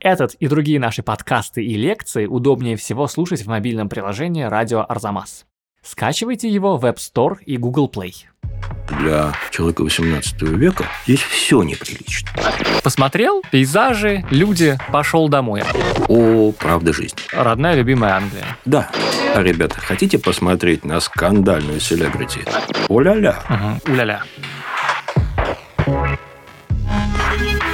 Этот и другие наши подкасты и лекции удобнее всего слушать в мобильном приложении «Радио Арзамас». Скачивайте его в App Store и Google Play. Для человека 18 века здесь все неприлично. Посмотрел пейзажи, люди, пошел домой. О, правда жизнь. Родная любимая Англия. Да. А, ребята, хотите посмотреть на скандальную селебрити? О-ля-ля. Угу. Уля-ля.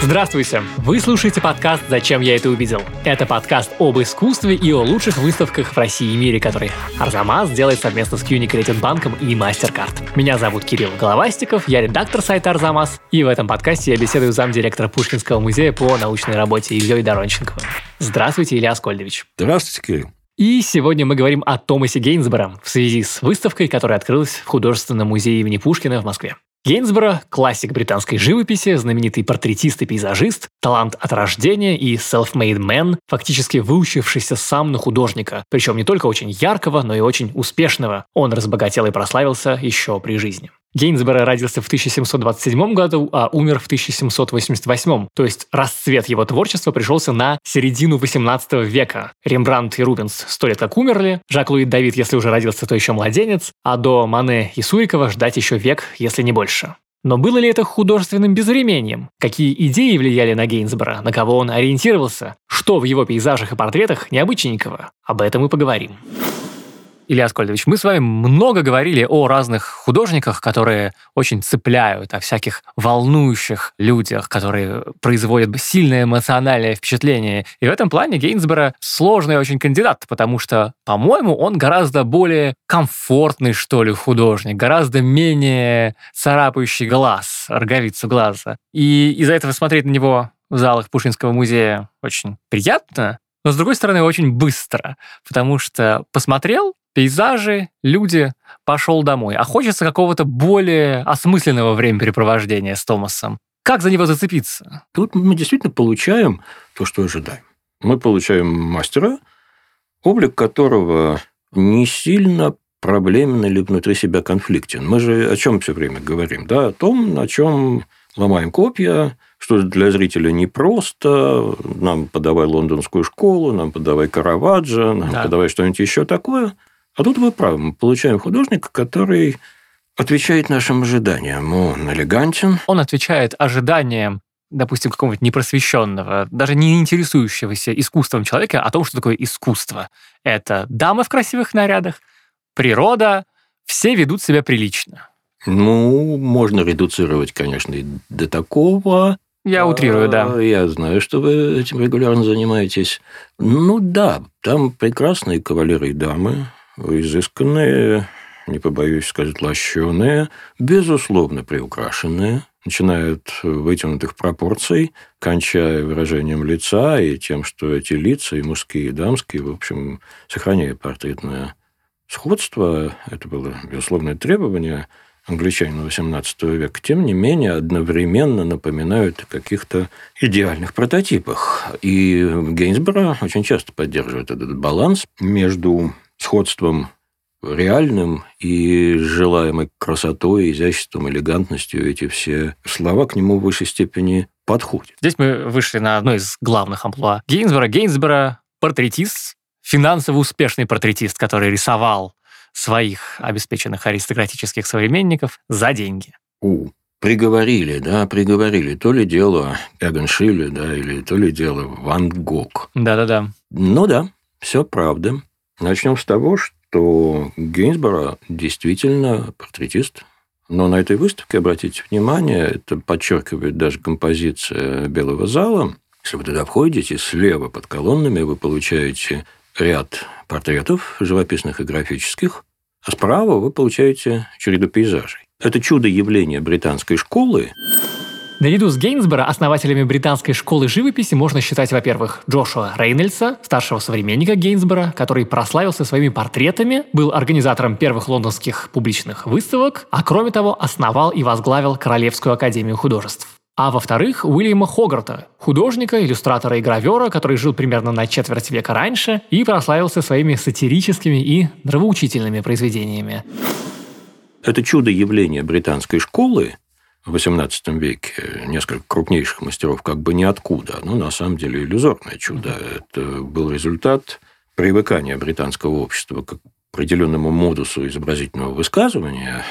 Здравствуйте! Вы слушаете подкаст «Зачем я это увидел?». Это подкаст об искусстве и о лучших выставках в России и мире, которые Арзамас делает совместно с Unicredit банком и MasterCard. Меня зовут Кирилл Головастиков, я редактор сайта Арзамас, и в этом подкасте я беседую с замдиректора Пушкинского музея по научной работе Ильей Доронченковым. Здравствуйте, Илья Аскольдович. Здравствуйте, Кирилл. И сегодня мы говорим о Томасе Гейнсборо в связи с выставкой, которая открылась в Художественном музее имени Пушкина в Москве. Гейнсборо – классик британской живописи, знаменитый портретист и пейзажист, талант от рождения и self-made man, фактически выучившийся сам на художника, причем не только очень яркого, но и очень успешного. Он разбогател и прославился еще при жизни. Гейнсборо родился в 1727 году, а умер в 1788, то есть расцвет его творчества пришелся на середину 18 века. Рембрандт и Рубенс сто лет как умерли, Жак-Луи Давид, если уже родился, то еще младенец, а до Мане и Сурикова ждать еще век, если не больше. Но было ли это художественным безвременьем? Какие идеи влияли на Гейнсборо? На кого он ориентировался? Что в его пейзажах и портретах необычненького? Об этом и поговорим. Илья Аскольдович, мы с вами много говорили о разных художниках, которые очень цепляют, о всяких волнующих людях, которые производят сильное эмоциональное впечатление. И в этом плане Гейнсборо сложный очень кандидат, потому что, по-моему, он гораздо более комфортный, что ли, художник, гораздо менее царапающий глаз, роговицу глаза. И из-за этого смотреть на него в залах Пушкинского музея очень приятно, но, с другой стороны, очень быстро, потому что посмотрел, пейзажи, люди, пошел домой. А хочется какого-то более осмысленного времяпрепровождения с Томасом. Как за него зацепиться? Тут мы действительно получаем то, что ожидаем. Мы получаем мастера, облик которого не сильно проблемен или внутри себя конфликтен. Мы же о чем все время говорим? Да, о том, на чем ломаем копья, что для зрителя непросто. Нам подавай лондонскую школу, нам подавай Караваджо, нам да. подавай что-нибудь еще такое – а тут вы правы, мы получаем художника, который отвечает нашим ожиданиям. Он элегантен. Он отвечает ожиданиям допустим, какого-нибудь непросвещенного, даже не интересующегося искусством человека о том, что такое искусство. Это дамы в красивых нарядах, природа, все ведут себя прилично. Ну, можно редуцировать, конечно, и до такого. Я утрирую, да. А, я знаю, что вы этим регулярно занимаетесь. Ну да, там прекрасные кавалеры и дамы, изысканные, не побоюсь сказать, лощеные, безусловно приукрашенные, начиная от вытянутых пропорций, кончая выражением лица и тем, что эти лица, и мужские, и дамские, в общем, сохраняя портретное сходство, это было безусловное требование англичанина XVIII века, тем не менее одновременно напоминают о каких-то идеальных прототипах. И Гейнсборо очень часто поддерживает этот баланс между сходством реальным и желаемой красотой, изяществом, элегантностью эти все слова к нему в высшей степени подходят. Здесь мы вышли на одно из главных амплуа Гейнсбора. Гейнсбора – портретист, финансово успешный портретист, который рисовал своих обеспеченных аристократических современников за деньги. У, приговорили, да, приговорили. То ли дело Эгон да, или то ли дело Ван Гог. Да-да-да. Ну да, все правда. Начнем с того, что Гейнсборо действительно портретист. Но на этой выставке, обратите внимание, это подчеркивает даже композиция Белого зала. Если вы туда входите, слева под колоннами вы получаете ряд портретов живописных и графических, а справа вы получаете череду пейзажей. Это чудо явления британской школы, Наряду с Гейнсборо основателями британской школы живописи можно считать, во-первых, Джошуа Рейнольдса, старшего современника Гейнсборо, который прославился своими портретами, был организатором первых лондонских публичных выставок, а кроме того основал и возглавил Королевскую академию художеств. А во-вторых, Уильяма Хогарта, художника, иллюстратора и гравера, который жил примерно на четверть века раньше и прославился своими сатирическими и нравоучительными произведениями. Это чудо явления британской школы XVIII веке несколько крупнейших мастеров как бы ниоткуда. Но на самом деле иллюзорное чудо. Это был результат привыкания британского общества к определенному модусу изобразительного высказывания.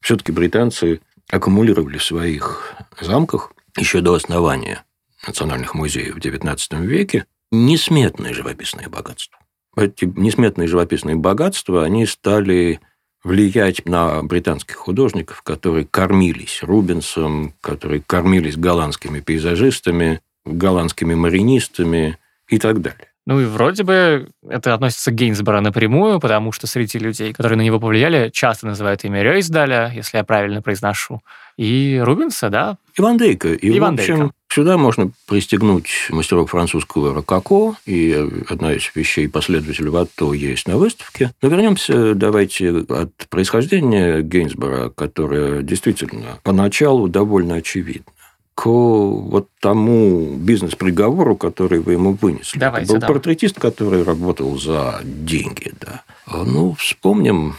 Все-таки британцы аккумулировали в своих замках еще до основания национальных музеев в XIX веке несметные живописные богатства. Эти несметные живописные богатства, они стали влиять на британских художников, которые кормились Рубенсом, которые кормились голландскими пейзажистами, голландскими маринистами и так далее. Ну и вроде бы это относится к Гейнсборо напрямую, потому что среди людей, которые на него повлияли, часто называют имя Рейсдаля, если я правильно произношу, и Рубенса, да? И Ван Дейка. И, и в общем, Дейка. Сюда можно пристегнуть мастеров французского рококо, и одна из вещей последователей Ватто есть на выставке. Но вернемся давайте от происхождения Гейнсбора, которое действительно поначалу довольно очевидно к вот тому бизнес-приговору, который вы ему вынесли. Давайте, Это был да. портретист, который работал за деньги. Да. Ну, вспомним,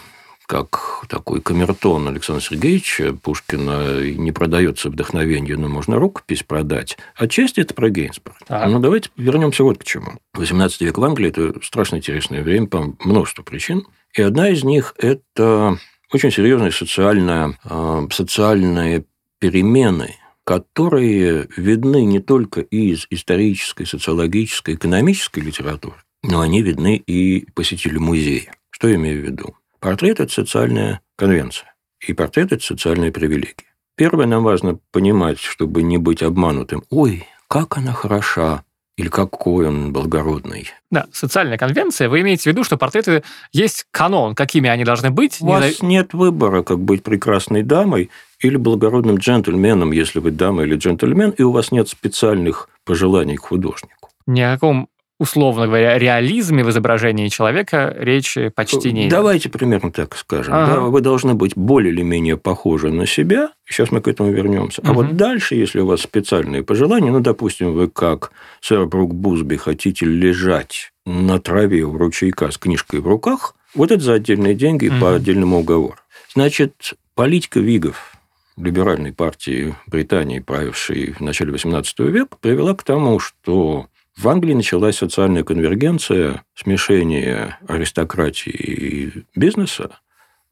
как такой камертон Александра Сергеевича Пушкина не продается вдохновение, но можно рукопись продать. Отчасти это про Гейнсбург. Так. Но давайте вернемся вот к чему. 18 век в Англии – это страшно интересное время по множеству причин. И одна из них – это очень серьезные социальные, э, социальные перемены – которые видны не только из исторической, социологической, экономической литературы, но они видны и посетителю музея. Что я имею в виду? Портрет – это социальная конвенция, и портрет – это социальная привилегия. Первое, нам важно понимать, чтобы не быть обманутым. Ой, как она хороша, или какой он благородный. Да, социальная конвенция. Вы имеете в виду, что портреты есть канон, какими они должны быть? У вас нет выбора, как быть прекрасной дамой или благородным джентльменом, если вы дама или джентльмен, и у вас нет специальных пожеланий к художнику. Ни о каком условно говоря, реализме в изображении человека речи почти не. Давайте примерно так скажем. Ага. Да, вы должны быть более или менее похожи на себя. Сейчас мы к этому вернемся. А угу. вот дальше, если у вас специальные пожелания, ну, допустим, вы как сэр Брук Бузби хотите лежать на траве у ручейка с книжкой в руках, вот это за отдельные деньги угу. по отдельному уговору. Значит, политика Вигов, либеральной партии Британии, правившей в начале XVIII века, привела к тому, что в Англии началась социальная конвергенция, смешение аристократии и бизнеса.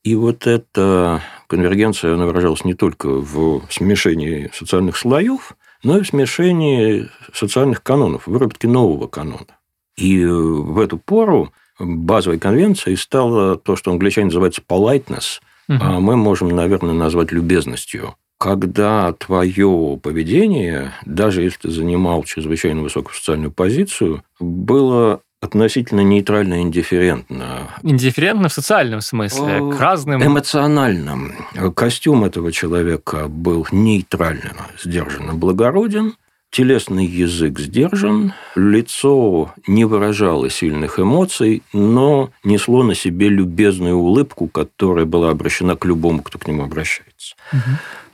И вот эта конвергенция, она выражалась не только в смешении социальных слоев, но и в смешении социальных канонов, выработке нового канона. И в эту пору базовой конвенцией стало то, что англичане называют politeness, угу. а мы можем, наверное, назвать любезностью когда твое поведение, даже если ты занимал чрезвычайно высокую социальную позицию, было относительно нейтрально индифферентно. Индифферентно в социальном смысле, к разным... Эмоциональном. Костюм этого человека был нейтрально, сдержанно благороден, телесный язык сдержан, лицо не выражало сильных эмоций, но несло на себе любезную улыбку, которая была обращена к любому, кто к нему обращается. Угу.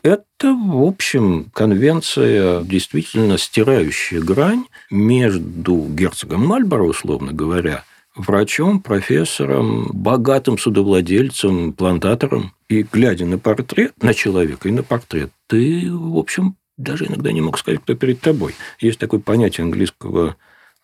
Это, в общем, конвенция, действительно стирающая грань между герцогом Мальборо, условно говоря, врачом, профессором, богатым судовладельцем, плантатором. И глядя на портрет, на человека и на портрет, ты, в общем, даже иногда не мог сказать, кто перед тобой. Есть такое понятие английского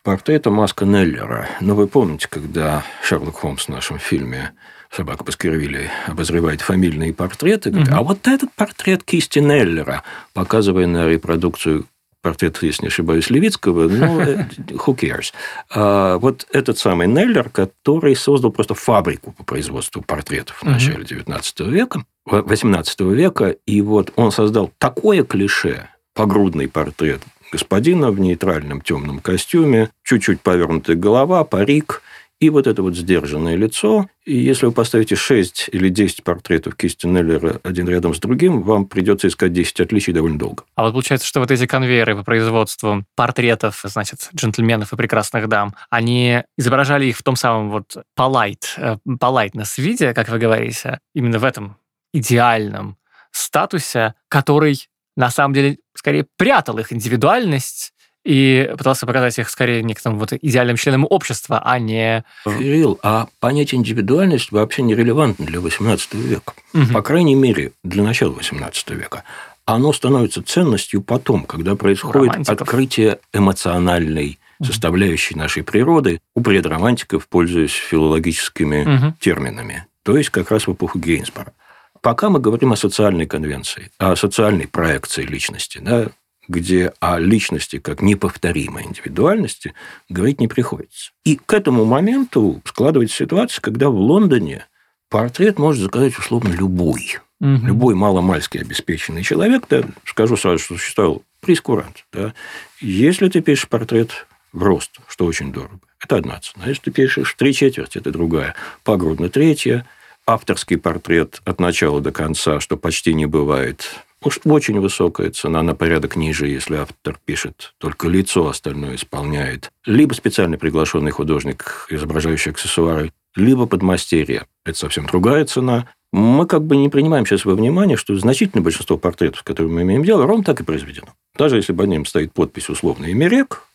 портрета маска Неллера. Но вы помните, когда Шерлок Холмс в нашем фильме собака Баскервилли обозревает фамильные портреты, говорит, а вот этот портрет кисти Неллера, показывая на репродукцию портрет, если не ошибаюсь, Левицкого, ну, э, who cares. А вот этот самый Неллер, который создал просто фабрику по производству портретов в начале XIX века, XVIII века, и вот он создал такое клише, погрудный портрет господина в нейтральном темном костюме, чуть-чуть повернутая голова, парик, и вот это вот сдержанное лицо. И если вы поставите 6 или 10 портретов кисти Неллера один рядом с другим, вам придется искать 10 отличий довольно долго. А вот получается, что вот эти конвейеры по производству портретов, значит, джентльменов и прекрасных дам, они изображали их в том самом вот polite, politeness э, виде, как вы говорите, именно в этом идеальном статусе, который на самом деле скорее прятал их индивидуальность и пытался показать их скорее некоторым вот идеальным членом общества, а не... Кирилл, а понятие индивидуальность вообще нерелевантно для XVIII века. Угу. По крайней мере, для начала XVIII века. оно становится ценностью потом, когда происходит Романтиков. открытие эмоциональной составляющей нашей природы у предромантиков, пользуясь филологическими Мгм. терминами. То есть как раз в эпоху Гейнсбора. Пока мы говорим о социальной конвенции, о социальной проекции личности, да, где о личности как неповторимой индивидуальности говорить не приходится. И к этому моменту складывается ситуация, когда в Лондоне портрет может заказать условно любой. Мгм. Любой маломальски обеспеченный человек, да, скажу сразу, что существовал прескурант. Да, если ты пишешь портрет в рост, что очень дорого, это одна цена. Если ты пишешь три четверти, это другая. Погрудно третья. Авторский портрет от начала до конца, что почти не бывает. Очень высокая цена, на порядок ниже, если автор пишет только лицо, остальное исполняет. Либо специально приглашенный художник, изображающий аксессуары, либо подмастерье. Это совсем другая цена. Мы как бы не принимаем сейчас во внимание, что значительное большинство портретов, с которыми мы имеем дело, ровно так и произведено. Даже если под ним стоит подпись условно «Имерек», то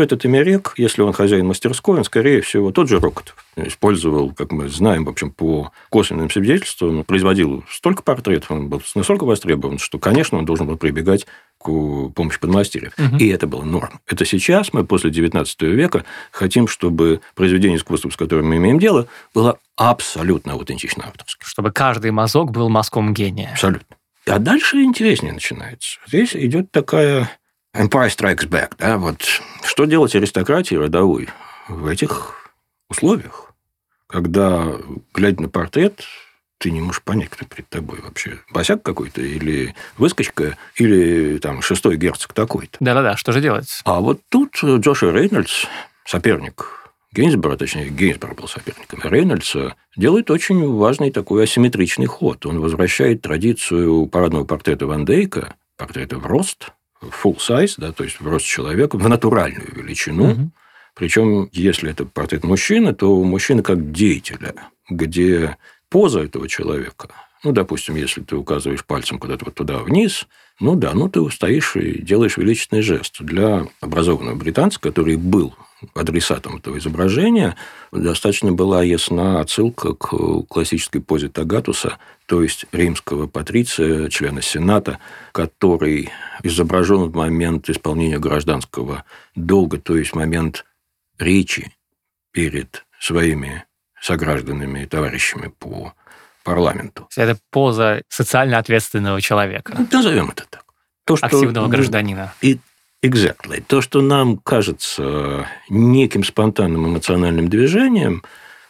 этот Имерек, если он хозяин мастерской, он, скорее всего, тот же Рокотов. Использовал, как мы знаем, в общем, по косвенным свидетельствам, производил столько портретов, он был настолько востребован, что, конечно, он должен был прибегать к помощи подмастерьев. Мгм. И это было норм. Это сейчас мы, после XIX века, хотим, чтобы произведение искусства, с которым мы имеем дело, было абсолютно аутентично авторским. Чтобы каждый мазок был мазком гения. Абсолютно. А дальше интереснее начинается. Здесь идет такая Empire Strikes Back. Да? Вот что делать аристократии родовой в этих условиях, когда, глядя на портрет, ты не можешь понять, кто перед тобой вообще. Босяк какой-то, или выскочка, или там шестой герцог такой-то. Да-да-да, что же делать? А вот тут Джошуа Рейнольдс, соперник Гейнсбора, точнее, Гейнсбор был соперником Рейнольдса, делает очень важный такой асимметричный ход. Он возвращает традицию парадного портрета Ван Дейка, портрета в рост, full size, да, то есть в рост человека, в натуральную величину. Мгм. Причем, если это портрет мужчины, то мужчина как деятеля, где поза этого человека, ну, допустим, если ты указываешь пальцем куда-то вот туда вниз, ну да, ну ты стоишь и делаешь величественный жест. Для образованного британца, который был адресатом этого изображения, достаточно была ясна отсылка к классической позе Тагатуса, то есть римского патриция, члена Сената, который изображен в момент исполнения гражданского долга, то есть момент речи перед своими согражданами и товарищами по парламенту. Это поза социально ответственного человека, Ну, Назовем это так. То, что- активного гражданина. И exactly. То, что нам кажется неким спонтанным эмоциональным движением,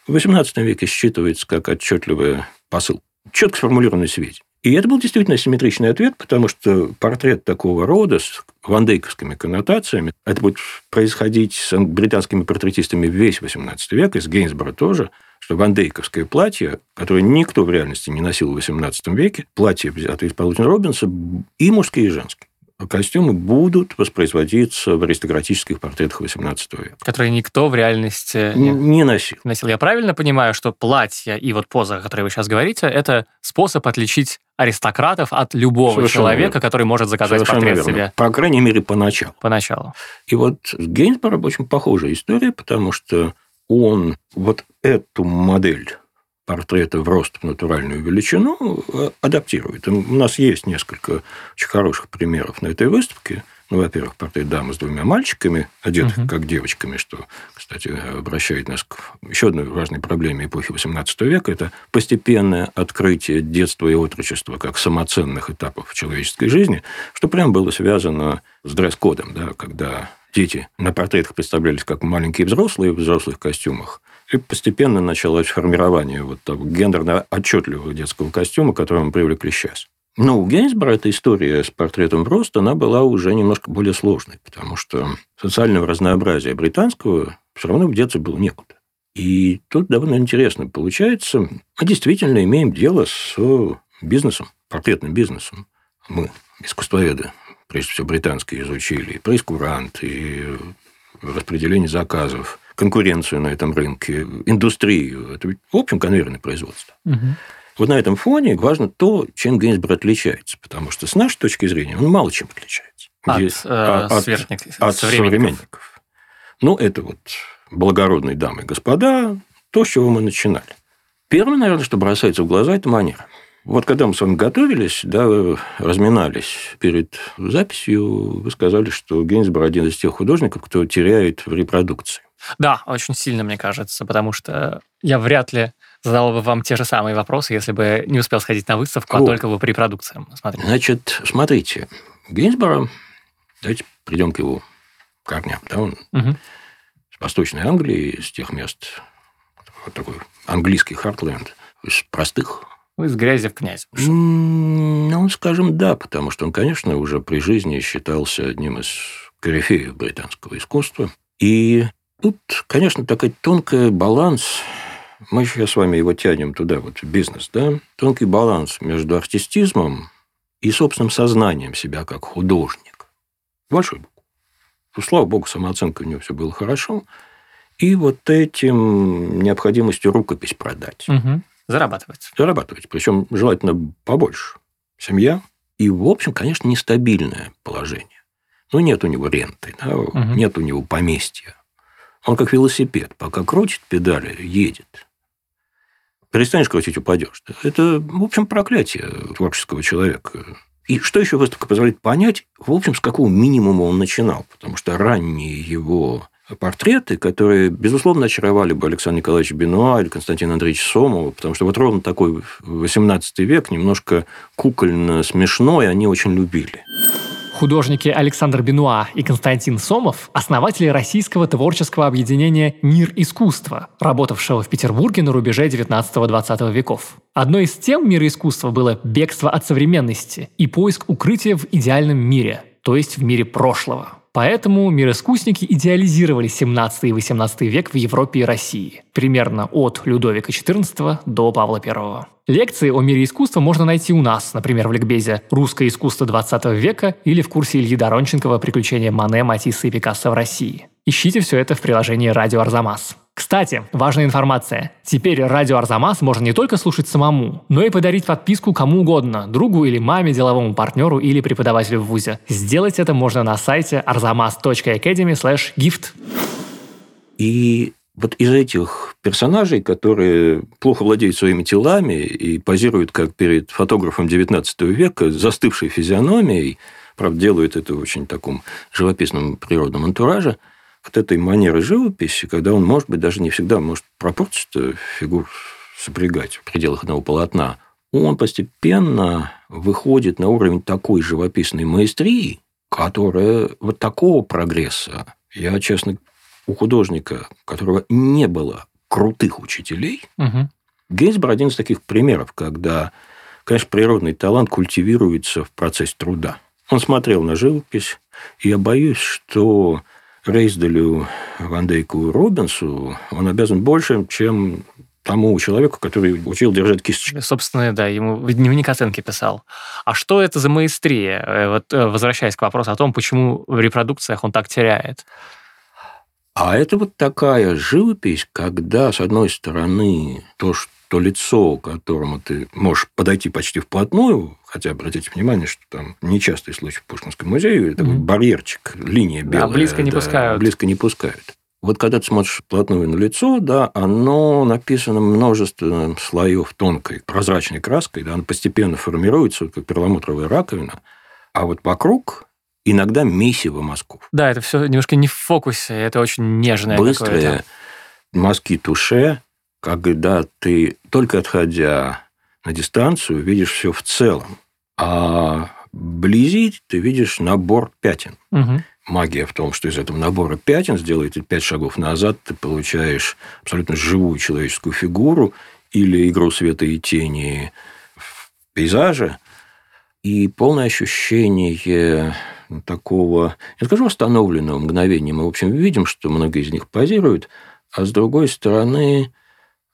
в XVIII веке считывается как отчетливый посыл, четко сформулированный свете. И это был действительно асимметричный ответ, потому что портрет такого рода с вандейковскими коннотациями, это будет происходить с британскими портретистами весь XVIII век, и с Гейнсбора тоже, что вандейковское платье, которое никто в реальности не носил в XVIII веке, платье, из Паулина Робинса, и мужские, и женские. Костюмы будут воспроизводиться в аристократических портретах XVIII века. Которые никто в реальности Не, не не носил. носил. Я правильно понимаю, что платье и вот поза, о которой вы сейчас говорите, это способ отличить аристократов от любого Совершенно человека, верно. который может заказать Совершенно портрет верно. себе По крайней мере, поначалу. поначалу. И вот с Гейнсбором очень похожая история, потому что он вот эту модель портрета в рост в натуральную величину э, адаптирует. И У нас есть несколько очень хороших примеров на этой выставке. Ну, во-первых, портрет дамы с двумя мальчиками, одетых Мгм. как девочками, что, кстати, обращает нас к еще одной важной проблеме эпохи XVIII века. Это постепенное открытие детства и отрочества как самоценных этапов человеческой жизни, что прям было связано с дресс-кодом, да, когда дети на портретах представлялись как маленькие взрослые в взрослых костюмах. И постепенно началось формирование вот того гендерно отчетливого детского костюма, к которому мы привыкли сейчас. Но у Гейнсбора эта история с портретом в рост, она была уже немножко более сложной, потому что социального разнообразия британского все равно где-то было некуда. И тут довольно интересно получается, мы действительно имеем дело с бизнесом, портретным бизнесом. Мы, искусствоведы, прежде всего британские, изучили и прейскурант, и распределение заказов, конкуренцию на этом рынке, индустрию. Это ведь, в общем, конвейерное производство. Мгм. Вот на этом фоне важно то, чем Гейнсбор отличается, потому что с нашей точки зрения он мало чем отличается. От, Где- э, от- сверстник- от современников. современников. Ну, это вот благородные дамы и господа, то, с чего мы начинали. Первое, наверное, что бросается в глаза, это манера. Вот когда мы с вами готовились, да, разминались перед записью, вы сказали, что Гейнсбор один из тех художников, кто теряет в репродукции. Да, очень сильно, мне кажется, потому что я вряд ли задал бы вам те же самые вопросы, если бы не успел сходить на выставку, а О. а только бы при продукции смотрел. Значит, смотрите, Гейнсбора, давайте придем к его корням. Да, он угу. с Восточной Англии, с тех мест, вот такой английский хартленд, из простых из грязи в князь. Ну, скажем, да, потому что он, конечно, уже при жизни считался одним из корифеев британского искусства. И тут, конечно, такой тонкий баланс мы сейчас с вами его тянем туда, вот в бизнес, да, тонкий баланс между артистизмом и собственным сознанием себя как художник. Большой букв. Ну, слава богу, самооценка у него все было хорошо. И вот этим необходимостью рукопись продать. Угу. Зарабатывать. Зарабатывать. Причем желательно побольше. Семья. И, в общем, конечно, нестабильное положение. Ну, нет у него ренты, да, угу. нет у него поместья. Он как велосипед. Пока крутит педали, едет. Перестанешь крутить, упадешь. Это, в общем, проклятие творческого человека. И что еще выставка позволяет понять, в общем, с какого минимума он начинал. Потому что ранние его портреты, которые, безусловно, очаровали бы Александра Николаевича Бенуа или Константина Андреевича Сомова, потому что вот ровно такой 18 век, немножко кукольно-смешной, они очень любили. Художники Александр Бенуа и Константин Сомов – основатели российского творческого объединения «Мир искусства», работавшего в Петербурге на рубеже 19-20 веков. Одной из тем мира искусства было бегство от современности и поиск укрытия в идеальном мире, то есть в мире прошлого. Поэтому мироискусники идеализировали 17 и 18 век в Европе и России, примерно от Людовика XIV до Павла I. Лекции о мире искусства можно найти у нас, например, в ликбезе «Русское искусство 20 века» или в курсе Ильи Доронченкова «Приключения Мане, Матисса и Пикассо в России». Ищите все это в приложении «Радио Арзамас». Кстати, важная информация. Теперь радио Арзамас можно не только слушать самому, но и подарить подписку кому угодно, другу или маме, деловому партнеру или преподавателю в ВУЗе. Сделать это можно на сайте arzamas.academy gift. И вот из этих персонажей, которые плохо владеют своими телами и позируют как перед фотографом XIX века, застывшей физиономией, правда, делают это в очень таком живописном природном антураже – от этой манеры живописи, когда он, может быть, даже не всегда может пропорции фигур сопрягать в пределах одного полотна, он постепенно выходит на уровень такой живописной маэстрии, которая вот такого прогресса, я, честно, у художника, которого не было крутых учителей, угу. Гейнсбор один из таких примеров, когда, конечно, природный талант культивируется в процессе труда. Он смотрел на живопись, и я боюсь, что Рейсделю, Ван Дейку Робинсу он обязан больше, чем тому человеку, который учил держать кисточку. Собственно, да, ему дневник оценки писал. А что это за маэстрия? Э, вот э, возвращаясь к вопросу о том, почему в репродукциях он так теряет. А это вот такая живопись, когда, с одной стороны, то, что то лицо, к которому ты можешь подойти почти вплотную, хотя обратите внимание, что там нечастый случай в Пушкинском музее, такой mm-hmm. барьерчик, линия белая. Да, близко не да, пускают. Близко не пускают. Вот когда ты смотришь вплотную на лицо, да, оно написано множеством слоев тонкой прозрачной краской, да, оно постепенно формируется, как перламутровая раковина, а вот вокруг иногда месиво мазков. Да, это все немножко не в фокусе, это очень нежное. Быстрые мазки туше, когда ты, только отходя на дистанцию, видишь все в целом, а вблизи ты видишь набор пятен. Угу. Магия в том, что из этого набора пятен, сделай ты пять шагов назад, ты получаешь абсолютно живую человеческую фигуру или игру света и тени в пейзаже, и полное ощущение такого, я скажу, остановленного мгновения. Мы, в общем, видим, что многие из них позируют, а с другой стороны,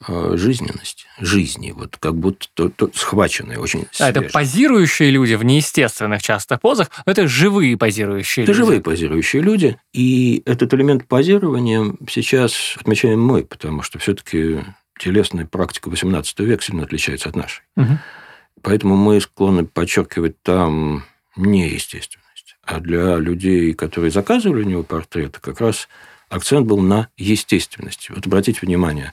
жизненность жизни, вот как будто то, то схваченные очень А это позирующие люди в неестественных часто позах, но это живые позирующие это люди. живые позирующие люди, и этот элемент позирования сейчас отмечаем мы, потому что все-таки телесная практика XVIII века сильно отличается от нашей. Угу. Поэтому мы склонны подчеркивать там неестественность. А для людей, которые заказывали у него портреты, как раз акцент был на естественности. Вот обратите внимание,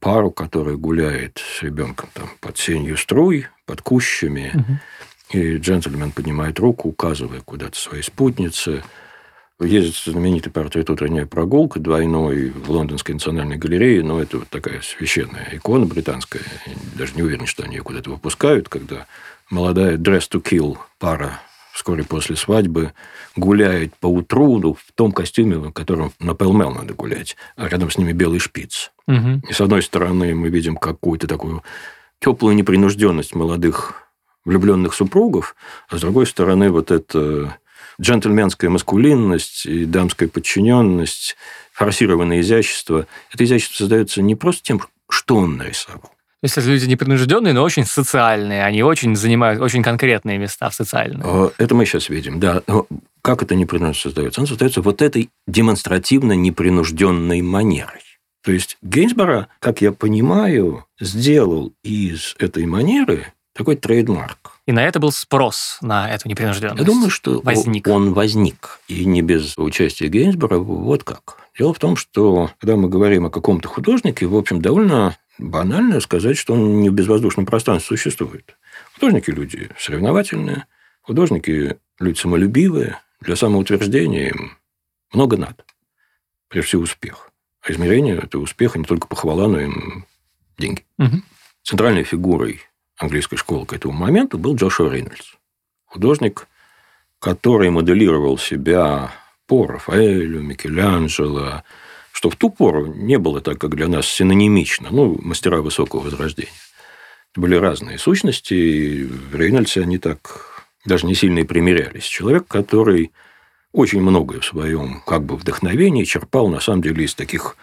пару, которая гуляет с ребенком там, под сенью струй, под кущами, угу. и джентльмен поднимает руку, указывая куда-то своей спутнице. Есть знаменитый портрет «Утренняя прогулка» двойной в Лондонской национальной галерее, но это вот такая священная икона британская. Я даже не уверен, что они ее куда-то выпускают, когда молодая «dress to kill» пара вскоре после свадьбы гуляет по утру ну, в том костюме, в котором на Пелмел надо гулять, а рядом с ними белый шпиц. Угу. И с одной стороны мы видим какую-то такую теплую непринужденность молодых влюбленных супругов, а с другой стороны вот эта джентльменская маскулинность и дамская подчиненность, форсированное изящество. Это изящество создается не просто тем, что он нарисовал, если люди непринужденные, но очень социальные, они очень занимают очень конкретные места в социальных. Это мы сейчас видим, да. Но как это непринужденно создается? Он создается вот этой демонстративно непринужденной манерой. То есть Гейнсборо, как я понимаю, сделал из этой манеры такой трейдмарк. И на это был спрос, на эту непринужденность. Я думаю, что возник. он возник. И не без участия Гейнсбора. Вот как. Дело в том, что когда мы говорим о каком-то художнике, в общем, довольно банально сказать, что он не в безвоздушном пространстве существует. Художники – люди соревновательные, художники – люди самолюбивые, для самоутверждения им много надо. Прежде всего, успех. А измерение этого успеха не только похвала, но и деньги. Угу. Центральной фигурой английской школы к этому моменту был Джошуа Рейнольдс. Художник, который моделировал себя по Рафаэлю, Микеланджело, что в ту пору не было так, как для нас, синонимично, ну, мастера высокого возрождения. Это были разные сущности, и в Рейнольдсе они так даже не сильно и примирялись. Человек, который очень многое в своем как бы вдохновении черпал, на самом деле, из таких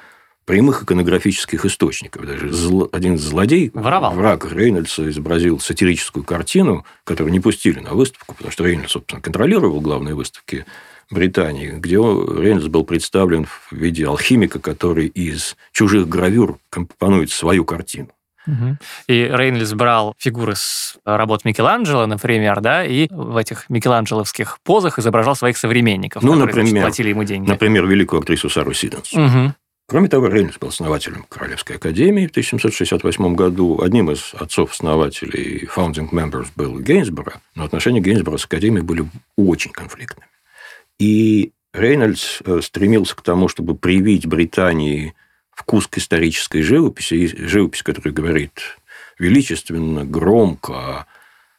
прямых иконографических источников. Даже зл... один злодей, Воровал. враг Рейнольдса, изобразил сатирическую картину, которую не пустили на выставку, потому что Рейнольдс, собственно, контролировал главные выставки Британии, где Рейнольдс был представлен в виде алхимика, который из чужих гравюр компонует свою картину. И Рейнольдс брал фигуры с работ Микеланджело, например, да, и в этих микеланджеловских позах изображал своих современников, ну, которые например, платили ему деньги. Например, великую актрису Сару Сиденс. Угу. Кроме того, Рейнольдс был основателем Королевской академии в 1768 году. Одним из отцов-основателей founding members был Гейнсборо, но отношения Гейнсборо с академией были очень конфликтными. И Рейнольдс э, стремился к тому, чтобы привить Британии вкус к исторической живописи, живопись, которая говорит величественно, громко,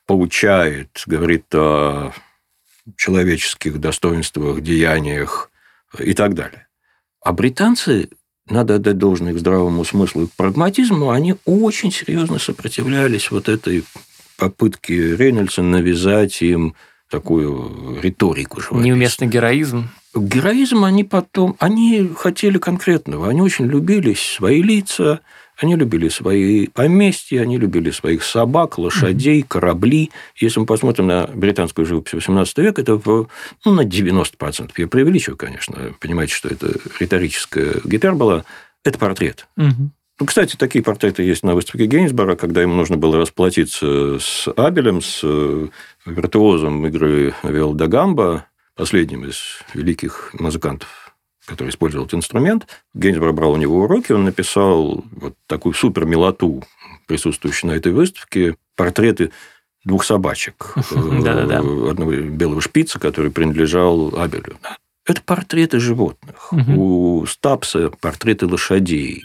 получает, говорит о человеческих достоинствах, деяниях и так далее. А британцы, надо отдать должное их здравому смыслу и прагматизму, они очень серьезно сопротивлялись вот этой попытке Рейнольдса навязать им такую риторику живописную. Неуместный героизм. Героизм они потом... Они хотели конкретного. Они очень любили свои лица, они любили свои поместья, они любили своих собак, лошадей, корабли. Если мы посмотрим на британскую живопись XVIII века, это ну, на 90%. Я преувеличиваю, конечно. Понимаете, что это риторическая гипербола. Это портрет. Угу. Ну, кстати, такие портреты есть на выставке Гейнсбора, когда ему нужно было расплатиться с Абелем, с э, виртуозом игры Виол да Гамба, последним из великих музыкантов, который использовал этот инструмент. Гейнсбор брал у него уроки, он написал вот такую супер милоту, присутствующую на этой выставке, портреты двух собачек. Одного белого шпица, который принадлежал Абелю. Это портреты животных. У Стапса портреты лошадей.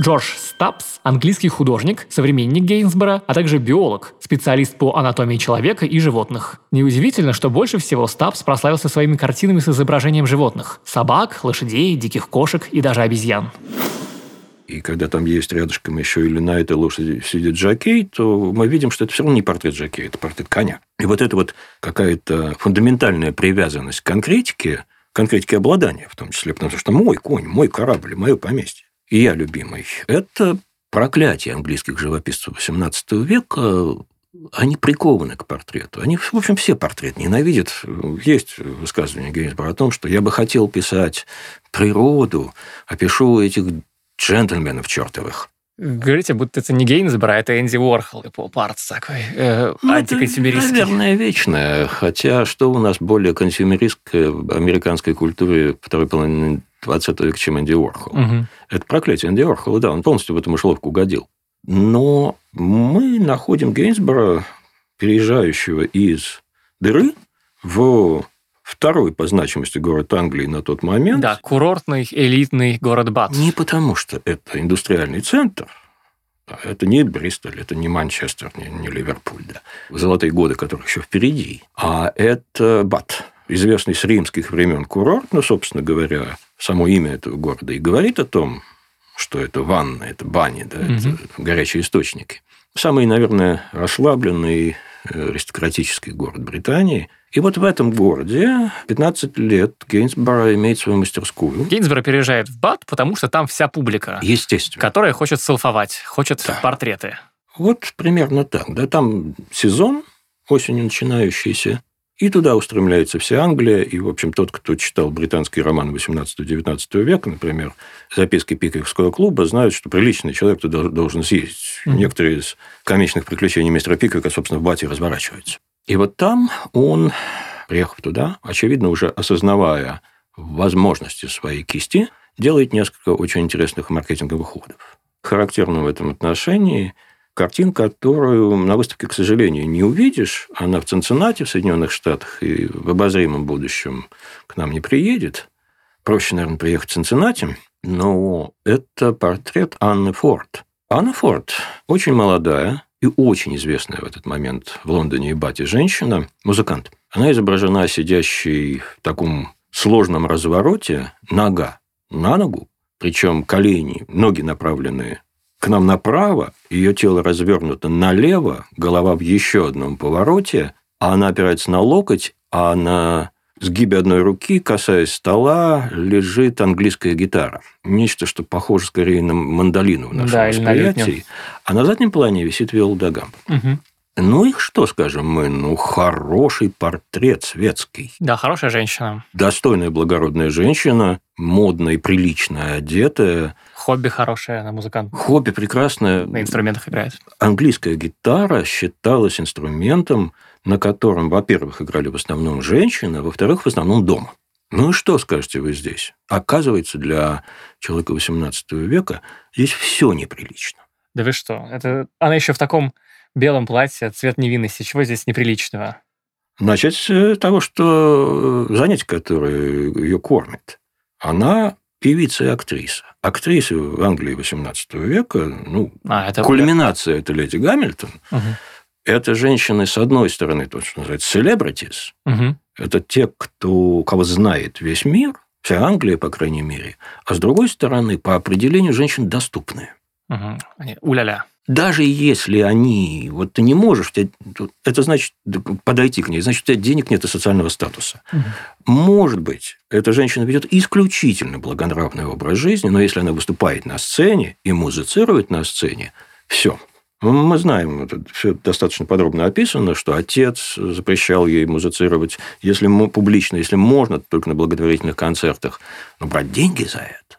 Джордж Стапс – английский художник, современник Гейнсбора, а также биолог, специалист по анатомии человека и животных. Неудивительно, что больше всего Стапс прославился своими картинами с изображением животных – собак, лошадей, диких кошек и даже обезьян. И когда там есть рядышком еще или на этой лошади сидит Джакей, то мы видим, что это все равно не портрет Джакей, это портрет коня. И вот это вот какая-то фундаментальная привязанность к конкретике, конкретике обладания в том числе, потому что мой конь, мой корабль, мое поместье и я любимый, это проклятие английских живописцев XVIII века, они прикованы к портрету. Они, в общем, все портрет ненавидят. Есть высказывание Гейнсбора о том, что я бы хотел писать природу, опишу этих джентльменов чертовых. Говорите, будто это не Гейнсбор, а это Энди Уорхол и Партс такой, э, ну, антиконсюмеристский. наверное, вечное. Хотя что у нас более консюмеристской американской культуре второй половины 20 века, чем Энди Уорхол. Угу. Это проклятие Энди Уорхола, да, он полностью в эту мышеловку угодил. Но мы находим Гейнсборо, переезжающего из дыры в второй по значимости город Англии на тот момент. Да, курортный, элитный город Бат. Не потому, что это индустриальный центр, это не Бристоль, это не Манчестер, не, не Ливерпуль, да. Золотые годы, которых еще впереди. А это Бат, известный с римских времен курорт, ну, собственно говоря, само имя этого города и говорит о том, что это ванна, это бани, да, угу. это горячие источники. Самый, наверное, расслабленный э, аристократический город Британии. И вот в этом городе 15 лет Гейнсборо имеет свою мастерскую. Гейнсборо переезжает в Бат, потому что там вся публика. Естественно. Которая хочет селфовать, хочет да. портреты. Вот примерно так. Да, там сезон осенью начинающийся. И туда устремляется вся Англия. И, в общем, тот, кто читал британские романы 18-19 века, например, записки Пикерского клуба, знают, что приличный человек туда должен съездить. Mm-hmm. Некоторые из комичных приключений мистера Пиквика, собственно, в Бате разворачиваются. И вот там он, приехав туда, очевидно, уже осознавая возможности своей кисти, делает несколько очень интересных маркетинговых ходов. Характерно в этом отношении – картин, которую на выставке, к сожалению, не увидишь. Она в Цинциннате, в Соединенных Штатах, и в обозримом будущем к нам не приедет. Проще, наверное, приехать в Цинциннати. Но это портрет Анны Форд. Анна Форд очень молодая и очень известная в этот момент в Лондоне и Бате женщина, музыкант. Она изображена сидящей в таком сложном развороте, нога на ногу, причем колени, ноги направлены к нам направо, ее тело развернуто налево, голова в еще одном повороте, а она опирается на локоть, а на сгибе одной руки, касаясь стола, лежит английская гитара. Нечто, что похоже скорее на мандолину в нашем да, восприятии. А на заднем плане висит Виола да Угу. Ну и что скажем мы? Ну, хороший портрет светский. Да, хорошая женщина. Достойная благородная женщина, модная и приличная одетая. Хобби хорошее, она музыкант. Хобби прекрасное. На инструментах играет. Английская гитара считалась инструментом, на котором, во-первых, играли в основном женщины, а во-вторых, в основном дома. Ну и что скажете вы здесь? Оказывается, для человека XVIII века здесь все неприлично. Да вы что? Это она еще в таком белом платье, цвет невинности. Чего здесь неприличного? Начать с того, что э, занятие, которое ее кормит, она певица и актриса. Актриса в Англии XVIII века, ну, а, это кульминация это Леди Гамильтон. Угу. Это женщины, с одной стороны, то, что называется celebrities. Угу. Это те, кто, кого знает весь мир, вся Англия, по крайней мере. А с другой стороны, по определению, женщин доступные. Угу. Уля-ля даже если они, вот ты не можешь, это значит подойти к ней, значит, у тебя денег нет и социального статуса. Угу. Может быть, эта женщина ведет исключительно благонравный образ жизни, но если она выступает на сцене и музицирует на сцене, все. Мы знаем, это все достаточно подробно описано, что отец запрещал ей музицировать, если публично, если можно, только на благотворительных концертах, но брать деньги за это.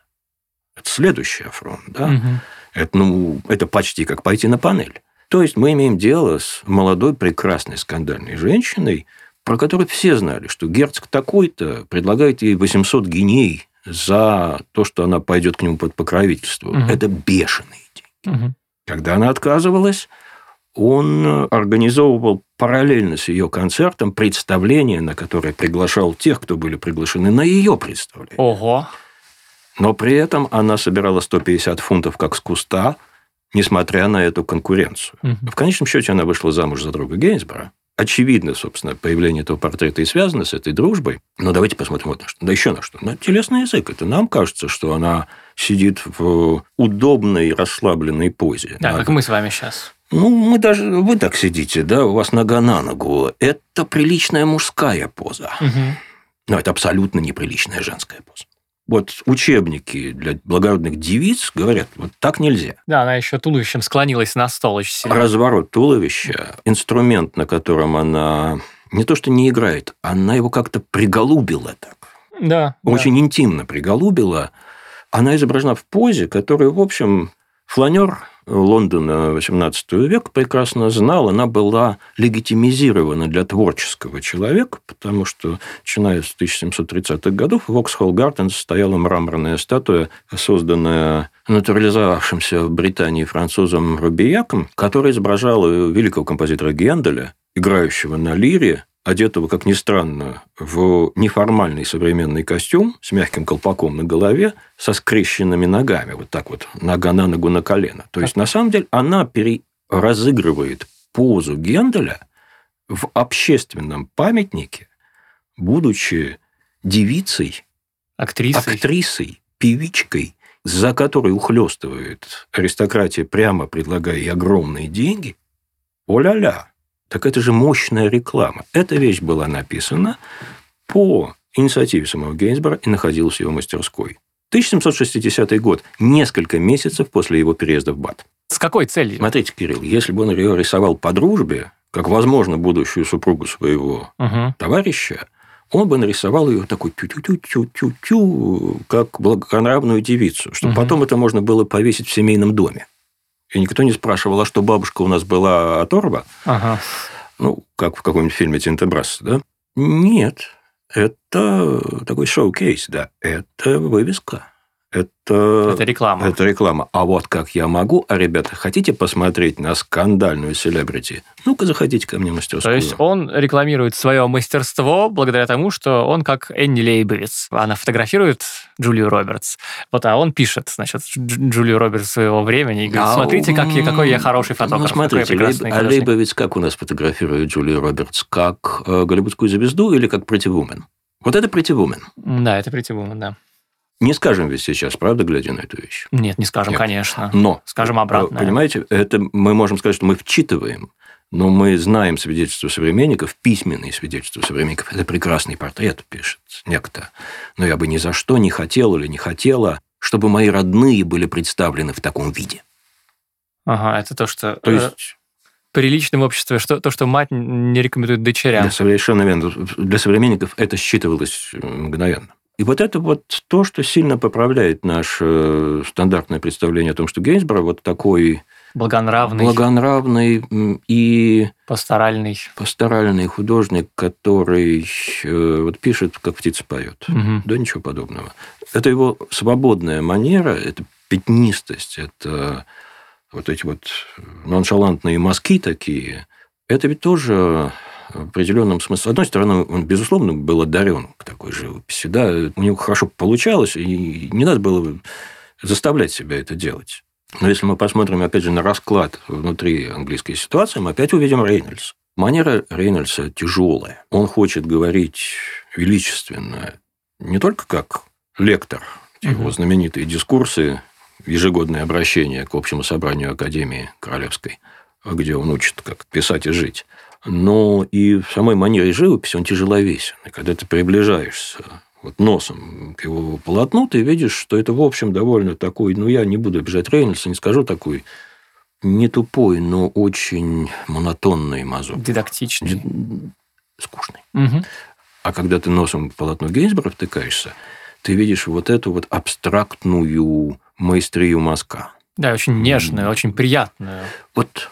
Это следующий афрон, да? Угу. Это, ну, это почти как пойти на панель. То есть мы имеем дело с молодой, прекрасной, скандальной женщиной, про которую все знали, что герцог такой-то предлагает ей 800 геней за то, что она пойдет к нему под покровительство. Угу. Это бешеные деньги. Угу. Когда она отказывалась, он организовывал параллельно с ее концертом представление, на которое приглашал тех, кто были приглашены на ее представление. Ого! Но при этом она собирала 150 фунтов как с куста, несмотря на эту конкуренцию. Угу. В конечном счете она вышла замуж за друга Гейнсбора. Очевидно, собственно, появление этого портрета и связано с этой дружбой. Но давайте посмотрим вот на что. Да еще на что. На телесный язык. Это нам кажется, что она сидит в удобной, расслабленной позе. Да, на... как мы с вами сейчас. Ну, мы даже... Вы так сидите, да, у вас нога на ногу. Это приличная мужская поза. Угу. Но это абсолютно неприличная женская поза. Вот учебники для благородных девиц говорят, вот так нельзя. Да, она еще туловищем склонилась на стол очень сильно. Разворот туловища, инструмент, на котором она не то что не играет, она его как-то приголубила так. Да. Очень да. интимно приголубила. Она изображена в позе, которая, в общем, фланер Лондона XVIII века прекрасно знал, она была легитимизирована для творческого человека, потому что, начиная с 1730-х годов, в Оксхолл Гарденс стояла мраморная статуя, созданная натурализовавшимся в Британии французом Рубияком, который изображал великого композитора Генделя, играющего на лире, одетого, как ни странно, в неформальный современный костюм с мягким колпаком на голове, со скрещенными ногами, вот так вот, нога на ногу на колено. То есть, на самом деле, она пере... разыгрывает позу Генделя в общественном памятнике, будучи девицей, актрисой, актрисой певичкой, за которой ухлестывает аристократия, прямо предлагая ей огромные деньги, о-ля-ля, так это же мощная реклама. Эта вещь была написана по инициативе самого Гейнсбора и находилась в его мастерской. 1760 год, несколько месяцев после его переезда в Бат. С какой целью? Смотрите, Кирилл, если бы он ее рисовал по дружбе, как, возможно, будущую супругу своего угу. товарища, он бы нарисовал ее такой тю-тю-тю-тю-тю, как благонравную девицу, чтобы угу. потом это можно было повесить в семейном доме. И никто не спрашивал, а что бабушка у нас была оторва? Ага. Ну, как в каком-нибудь фильме Тинтебрас, да? Нет, это такой шоу-кейс, да. Это вывеска это... Это реклама. Это реклама. А вот как я могу, а, ребята, хотите посмотреть на скандальную селебрити? Ну-ка, заходите ко мне в мастерскую. То есть он рекламирует свое мастерство благодаря тому, что он как Энни Лейбовиц. Она фотографирует Джулию Робертс. Вот, а он пишет, значит, Джулию Робертс своего времени и говорит, а, смотрите, как я, какой я хороший фотограф. Ну, смотрите, Лейб... а Лейбовиц как у нас фотографирует Джулию Робертс? Как э, голливудскую звезду или как Pretty Woman? Вот это Pretty Woman. Да, это Pretty Woman, да. Не скажем ведь сейчас, правда, глядя на эту вещь? Нет, не скажем, Нет. конечно. Но. Скажем обратно. Понимаете, это мы можем сказать, что мы вчитываем, но мы знаем свидетельства современников, письменные свидетельства современников. Это прекрасный портрет, пишет некто. Но я бы ни за что не хотел или не хотела, чтобы мои родные были представлены в таком виде. Ага, это то, что... То есть э, при личном обществе, что, то, что мать не рекомендует дочерям. Да, совершенно верно. Для современников это считывалось мгновенно. И вот это вот то, что сильно поправляет наше стандартное представление о том, что Гейнсборо вот такой благонравный, благонравный и пасторальный, пасторальный художник, который э, вот пишет, как птица поет. Угу. Да ничего подобного. Это его свободная манера, это пятнистость, это вот эти вот ноншалантные мазки такие. Это ведь тоже в определенном смысле. С одной стороны, он, безусловно, был одарен к такой живописи. Да, у него хорошо получалось, и не надо было заставлять себя это делать. Но если мы посмотрим, опять же, на расклад внутри английской ситуации, мы опять увидим Рейнольдс. Манера Рейнольдса тяжелая. Он хочет говорить величественно, не только как лектор, его знаменитые дискурсы, ежегодное обращение к общему собранию Академии Королевской, где он учит, как писать и жить, но и в самой манере живописи он тяжеловесен. И когда ты приближаешься вот носом к его полотну, ты видишь, что это, в общем, довольно такой, ну, я не буду обижать Рейнольдса, не скажу такой, не тупой, но очень монотонный мазок. Дидактичный. Скучный. Угу. А когда ты носом в полотно Гейнсбора втыкаешься, ты видишь вот эту вот абстрактную маэстрию мазка. Да, очень нежную, очень приятную. Вот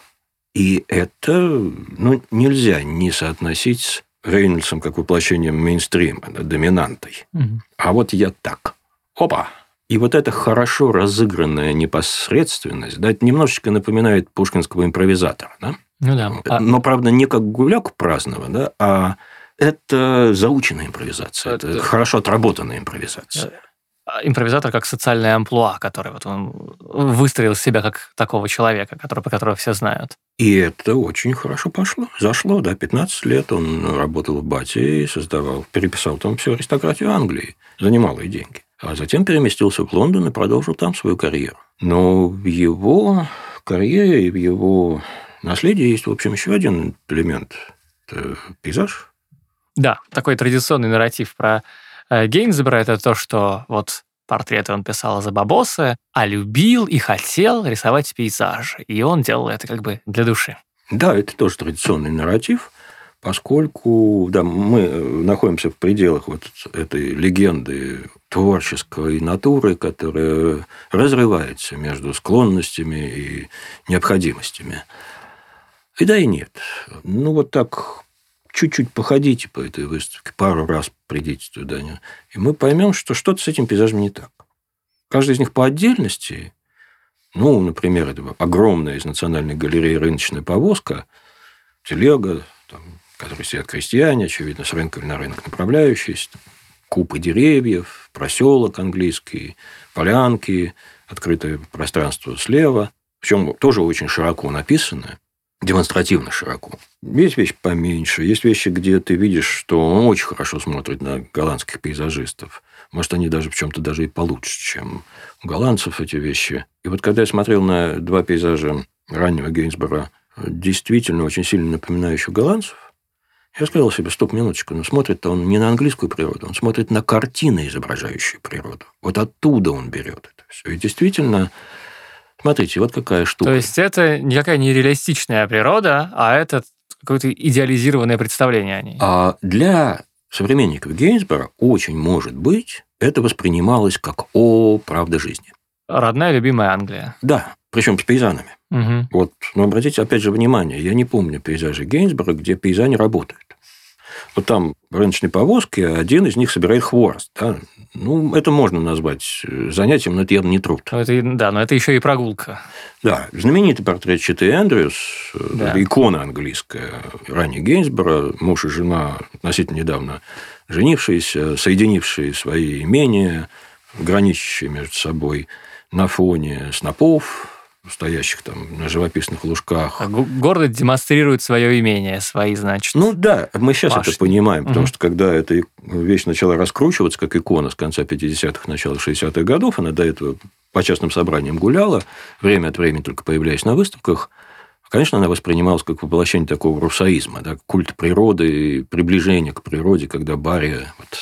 и это ну, нельзя не соотносить с Рейнольдсом как воплощением мейнстрима, да, доминантой. Угу. А вот я так. Опа! И вот эта хорошо разыгранная непосредственность, да, это немножечко напоминает пушкинского импровизатора, да? Ну да. А Но, правда, не как гуляк праздного, да, а это заученная импровизация, это, это хорошо отработанная импровизация. Импровизатор как социальная амплуа, который вот он выстроил себя как такого человека, который, по которому все знают. И это очень хорошо пошло, зашло, да, 15 лет он работал в Бате и создавал, переписал там всю аристократию Англии за немалые деньги. А затем переместился в Лондон и продолжил там свою карьеру. Но в его карьере и в его наследии есть, в общем, еще один элемент. Это пейзаж. Да, такой традиционный нарратив про Гейнсбора это то, что вот портреты он писал за бабосы, а любил и хотел рисовать пейзажи. И он делал это как бы для души. Да, это тоже традиционный нарратив, поскольку да, мы э, находимся в пределах вот этой легенды творческой натуры, которая разрывается между склонностями и необходимостями. И да, и нет. Ну, вот так чуть-чуть походите по этой выставке, пару раз придите туда, и мы поймем, что что-то с этим пейзажем не так. Каждый из них по отдельности. Ну, например, это огромная из Национальной галереи рыночная повозка, телега, там, которые сидят крестьяне, очевидно, с рынка на рынок направляющиеся, купы деревьев, проселок английский, полянки, открытое пространство слева, причем тоже очень широко написанное, демонстративно широко. Есть вещи поменьше, есть вещи, где ты видишь, что он очень хорошо смотрит на голландских пейзажистов. Может, они даже в чем-то даже и получше, чем у голландцев эти вещи. И вот когда я смотрел на два пейзажа раннего Гейнсбора, действительно очень сильно напоминающих голландцев, я сказал себе, стоп, минуточку, но смотрит он не на английскую природу, он смотрит на картины, изображающие природу. Вот оттуда он берет это все. И действительно, смотрите, вот какая штука. То есть это никакая не реалистичная природа, а это какое-то идеализированное представление о ней. А для современников Гейнсбора очень может быть это воспринималось как «О, правда жизни». Родная любимая Англия. Да, причем с пейзанами. Угу. Вот, но обратите опять же внимание, я не помню пейзажи Гейнсбора, где пейзане работают. Вот там рыночные повозки, а один из них собирает хворост. Да? Ну, это можно назвать э, занятием, но это явно не труд. Ну, это, да, но это еще и прогулка. Да, знаменитый портрет Читы Эндрюс, э, да. икона английская, ранее Гейнсбора, муж и жена относительно недавно женившиеся, соединившие свои имения, граничащие между собой на фоне снопов, стоящих там на живописных лужках. А город демонстрирует свое имение, свои, значит. Ну да, мы сейчас башни. это понимаем, потому угу. что когда эта вещь начала раскручиваться, как икона с конца 50-х, начала 60-х годов, она до этого по частным собраниям гуляла, время от времени только появляясь на выставках, конечно, она воспринималась как воплощение такого русаизма, да, культ природы, приближение к природе, когда Барри вот,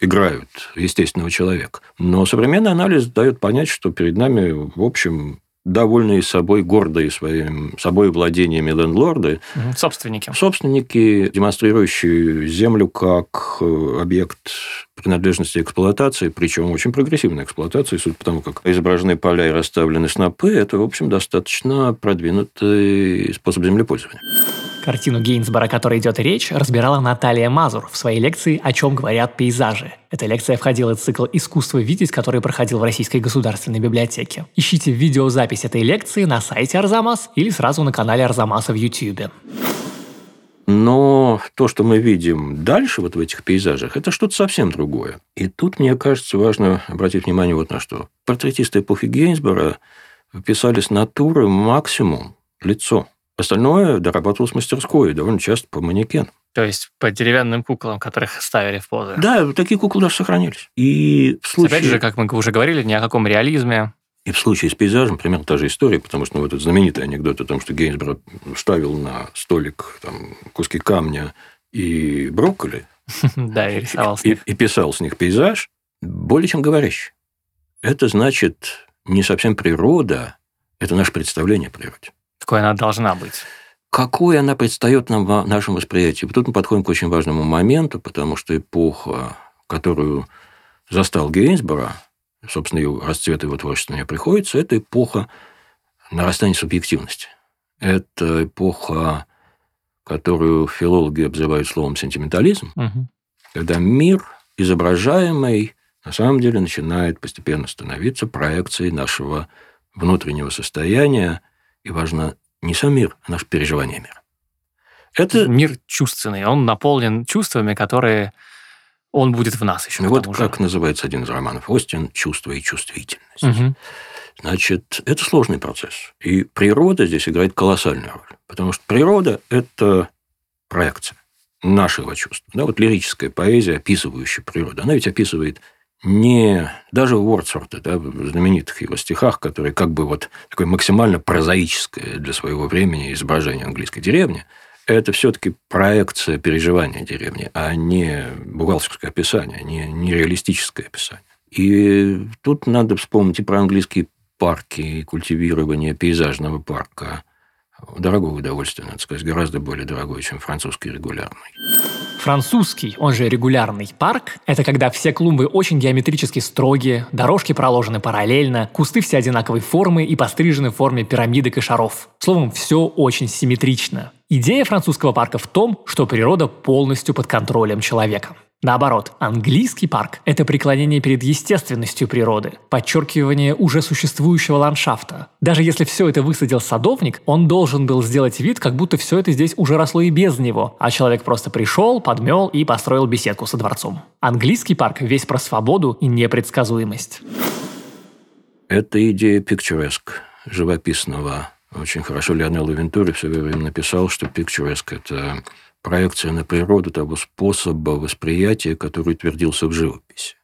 играют естественного человека. Но современный анализ дает понять, что перед нами, в общем, довольные собой, гордые своим собой владениями лендлорды. Собственники. Собственники, демонстрирующие землю как э, объект принадлежности эксплуатации, причем очень прогрессивной эксплуатации, судя по тому, как изображены поля и расставлены снопы, это, в общем, достаточно продвинутый способ землепользования. Картину Гейнсбора, о которой идет речь, разбирала Наталья Мазур в своей лекции «О чем говорят пейзажи». Эта лекция входила в цикл «Искусство видеть», который проходил в Российской государственной библиотеке. Ищите видеозапись этой лекции на сайте Арзамас или сразу на канале Арзамаса в YouTube. Но то, что мы видим дальше вот в этих пейзажах, это что-то совсем другое. И тут, мне кажется, важно обратить внимание вот на что. Портретисты эпохи Гейнсбора писали с натуры максимум лицо – Остальное дорабатывалось в мастерской, довольно часто по манекен. То есть по деревянным куклам, которых ставили в позы. Да, такие куклы даже сохранились. И в случае... Опять же, как мы уже говорили, ни о каком реализме. И в случае с пейзажем примерно та же история, потому что ну, вот этот знаменитый анекдот о том, что Гейнсборо ставил на столик там, куски камня и брокколи. Да, и рисовал с них. И писал с них пейзаж, более чем говорящий. Это значит не совсем природа, это наше представление о природе. Какой она должна быть? Какой она предстает нам в нашем восприятии? Тут мы подходим к очень важному моменту, потому что эпоха, которую застал Гейнсборо, собственно, ее расцвет его творчества не приходится, это эпоха нарастания субъективности. Это эпоха, которую филологи обзывают словом сентиментализм, угу. когда мир, изображаемый, на самом деле начинает постепенно становиться проекцией нашего внутреннего состояния, и важно не сам мир, а наше переживание мира. Это... Мир чувственный, он наполнен чувствами, которые он будет в нас еще. Вот как же. называется один из романов Остин «Чувство и чувствительность». Угу. Значит, это сложный процесс. И природа здесь играет колоссальную роль. Потому что природа – это проекция нашего чувства. Да, вот лирическая поэзия, описывающая природу, она ведь описывает не даже в Уордсворте, да, в знаменитых его стихах, которые как бы вот такое максимально прозаическое для своего времени изображение английской деревни, это все-таки проекция переживания деревни, а не бухгалтерское описание, не, не реалистическое описание. И тут надо вспомнить и про английские парки, и культивирование пейзажного парка, дорогое удовольствие, надо сказать, гораздо более дорогое, чем французский регулярный. Французский, он же регулярный парк, это когда все клумбы очень геометрически строгие, дорожки проложены параллельно, кусты все одинаковой формы и пострижены в форме пирамидок и шаров. Словом, все очень симметрично. Идея французского парка в том, что природа полностью под контролем человека. Наоборот, английский парк – это преклонение перед естественностью природы, подчеркивание уже существующего ландшафта. Даже если все это высадил садовник, он должен был сделать вид, как будто все это здесь уже росло и без него, а человек просто пришел, подмел и построил беседку со дворцом. Английский парк весь про свободу и непредсказуемость. Это идея пикчуреск, живописного. Очень хорошо Леонел Вентури все время написал, что пикчуреск – это проекция на природу того способа восприятия, который утвердился в живописи.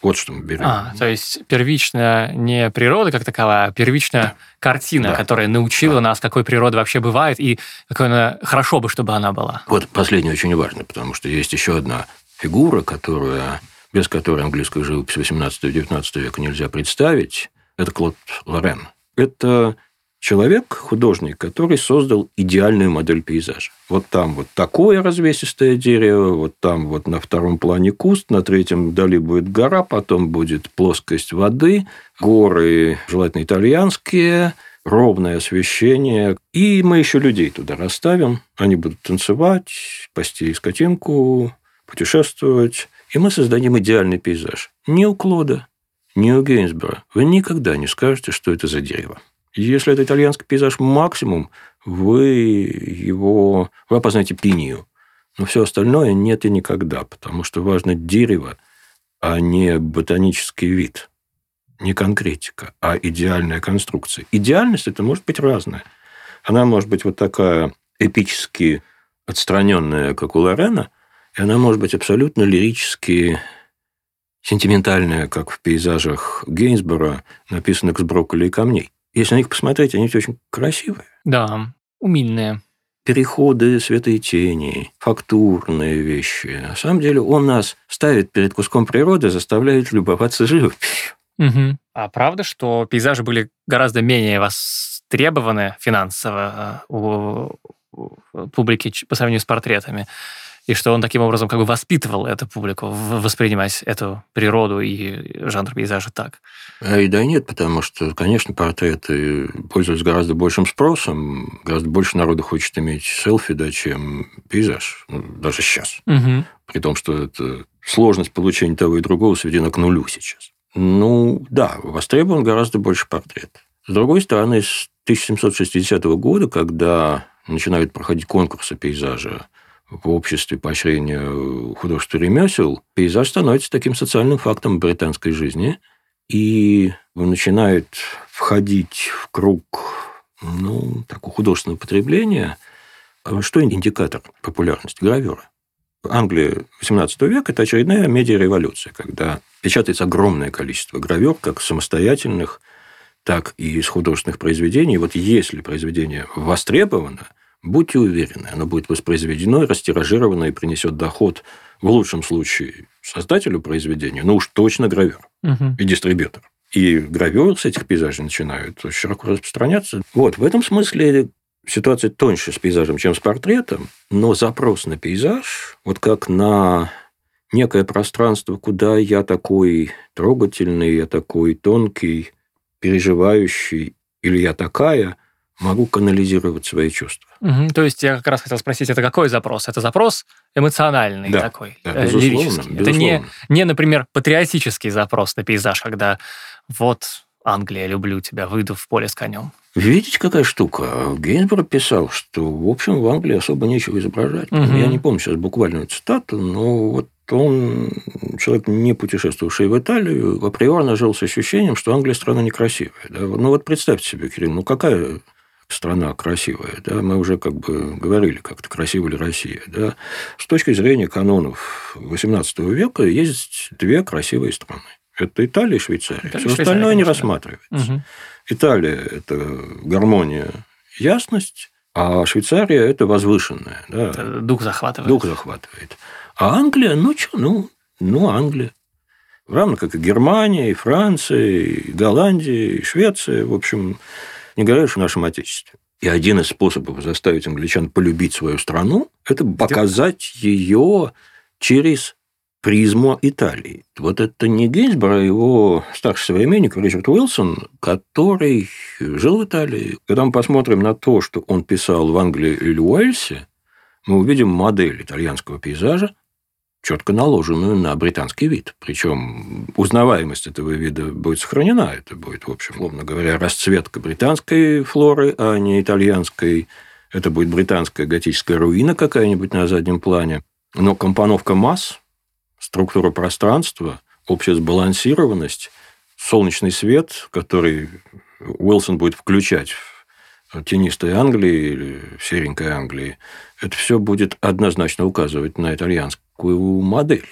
Вот что мы берем. А, то есть первичная не природа как таковая, а первичная да. картина, да. которая научила да. нас, какой природа вообще бывает, и какой она хорошо бы, чтобы она была. Вот последнее очень важно, потому что есть еще одна фигура, которая, без которой английскую живопись 18-19 века нельзя представить. Это Клод Лорен. Это человек, художник, который создал идеальную модель пейзажа. Вот там вот такое развесистое дерево, вот там вот на втором плане куст, на третьем вдали будет гора, потом будет плоскость воды, горы, желательно итальянские, ровное освещение. И мы еще людей туда расставим. Они будут танцевать, пасти скотинку, путешествовать. И мы создадим идеальный пейзаж. Ни у Клода, ни у Гейнсбора. Вы никогда не скажете, что это за дерево. Если это итальянский пейзаж максимум, вы его вы опознаете пинию. Но все остальное нет и никогда, потому что важно дерево, а не ботанический вид, не конкретика, а идеальная конструкция. Идеальность это может быть разная. Она может быть вот такая эпически отстраненная, как у Лорена, и она может быть абсолютно лирически сентиментальная, как в пейзажах Гейнсбора, написанных с брокколи и камней. Если на них посмотреть, они все очень красивые. Да, умильные. Переходы, света и тени, фактурные вещи. На самом деле он нас ставит перед куском природы, заставляет любоваться живописью. Угу. А правда, что пейзажи были гораздо менее востребованы финансово э, у публики по сравнению с портретами? И что он таким образом как бы воспитывал эту публику воспринимать эту природу и жанр пейзажа так. А и да нет, потому что, конечно, портреты пользуются гораздо большим спросом, гораздо больше народу хочет иметь селфи, да, чем пейзаж, ну, даже сейчас. Угу. При том, что это сложность получения того и другого сведена к нулю сейчас. Ну, да, востребован гораздо больше портрет. С другой стороны, с 1760 года, когда начинают проходить конкурсы пейзажа в обществе поощрения художества ремесел, пейзаж становится таким социальным фактом британской жизни и начинает входить в круг ну, такого художественного потребления. Что индикатор популярности? Гравюра. Англия XVIII века – это очередная медиареволюция, когда печатается огромное количество гравюр, как самостоятельных, так и из художественных произведений. Вот если произведение востребовано, Будьте уверены, оно будет воспроизведено, растиражировано и принесет доход в лучшем случае создателю произведения, но уж точно гравер угу. и дистрибьютор. И гравюры с этих пейзажей начинают широко распространяться. Вот, в этом смысле ситуация тоньше с пейзажем, чем с портретом, но запрос на пейзаж, вот как на некое пространство, куда я такой трогательный, я такой тонкий, переживающий, или я такая – могу канализировать свои чувства. Угу, то есть я как раз хотел спросить, это какой запрос? Это запрос эмоциональный да, такой, да, э, безусловно, лирический. Безусловно. Это не, не, например, патриотический запрос на пейзаж, когда вот Англия, люблю тебя, выйду в поле с конем. Видите, какая штука? Гейнсборо писал, что, в общем, в Англии особо нечего изображать. Угу. Я не помню сейчас буквальную цитату, но вот он, человек, не путешествовавший в Италию, априорно жил с ощущением, что Англия страна некрасивая. Да? Ну вот представьте себе, Кирилл, ну какая страна красивая, да, мы уже как бы говорили как-то, красива ли Россия, да. С точки зрения канонов XVIII века есть две красивые страны. Это Италия и Швейцария. Италия, Все Швейцария, остальное конечно. не рассматривается. Угу. Италия – это гармония, ясность, а Швейцария – это возвышенная. Да. Это дух захватывает. Дух захватывает. А Англия, ну что, ну, ну, Англия. Равно как и Германия, и Франция, и Голландия, и Швеция. В общем, не уж о нашем Отечестве. И один из способов заставить англичан полюбить свою страну – это показать ее через призму Италии. Вот это не Гейнсборо, а его старший современник Ричард Уилсон, который жил в Италии. Когда мы посмотрим на то, что он писал в Англии или Уэльсе, мы увидим модель итальянского пейзажа, четко наложенную на британский вид. Причем узнаваемость этого вида будет сохранена. Это будет, в общем, условно говоря, расцветка британской флоры, а не итальянской. Это будет британская готическая руина какая-нибудь на заднем плане. Но компоновка масс, структура пространства, общая сбалансированность, солнечный свет, который Уилсон будет включать в тенистой Англии или в серенькой Англии, это все будет однозначно указывать на итальянскую модель.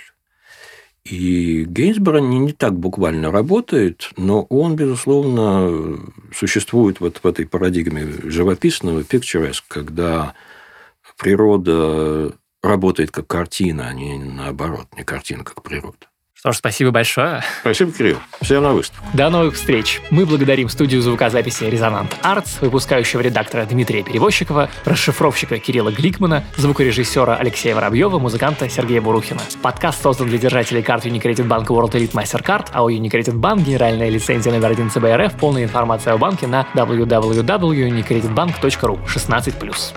И Гейнсборо не, не так буквально работает, но он, безусловно, существует вот в этой парадигме живописного picturesque, когда природа работает как картина, а не наоборот, не картина как природа. Что ж, спасибо большое. Спасибо, Кирилл. Всем на выставку. До новых встреч. Мы благодарим студию звукозаписи «Резонант Артс», выпускающего редактора Дмитрия Перевозчикова, расшифровщика Кирилла Гликмана, звукорежиссера Алексея Воробьева, музыканта Сергея Бурухина. Подкаст создан для держателей карт Unicredit Bank World Elite MasterCard, а у Unicredit Bank генеральная лицензия номер 1 ЦБРФ, полная информация о банке на www.unicreditbank.ru 16+.